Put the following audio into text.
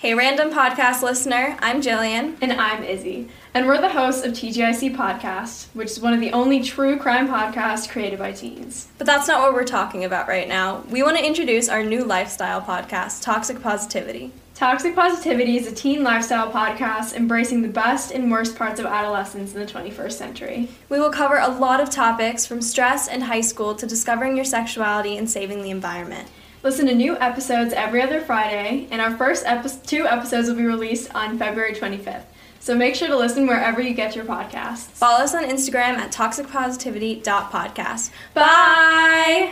Hey, random podcast listener, I'm Jillian. And I'm Izzy. And we're the hosts of TGIC Podcast, which is one of the only true crime podcasts created by teens. But that's not what we're talking about right now. We want to introduce our new lifestyle podcast, Toxic Positivity. Toxic Positivity is a teen lifestyle podcast embracing the best and worst parts of adolescence in the 21st century. We will cover a lot of topics from stress in high school to discovering your sexuality and saving the environment. Listen to new episodes every other Friday, and our first epi- two episodes will be released on February 25th. So make sure to listen wherever you get your podcasts. Follow us on Instagram at toxicpositivity.podcast. Bye!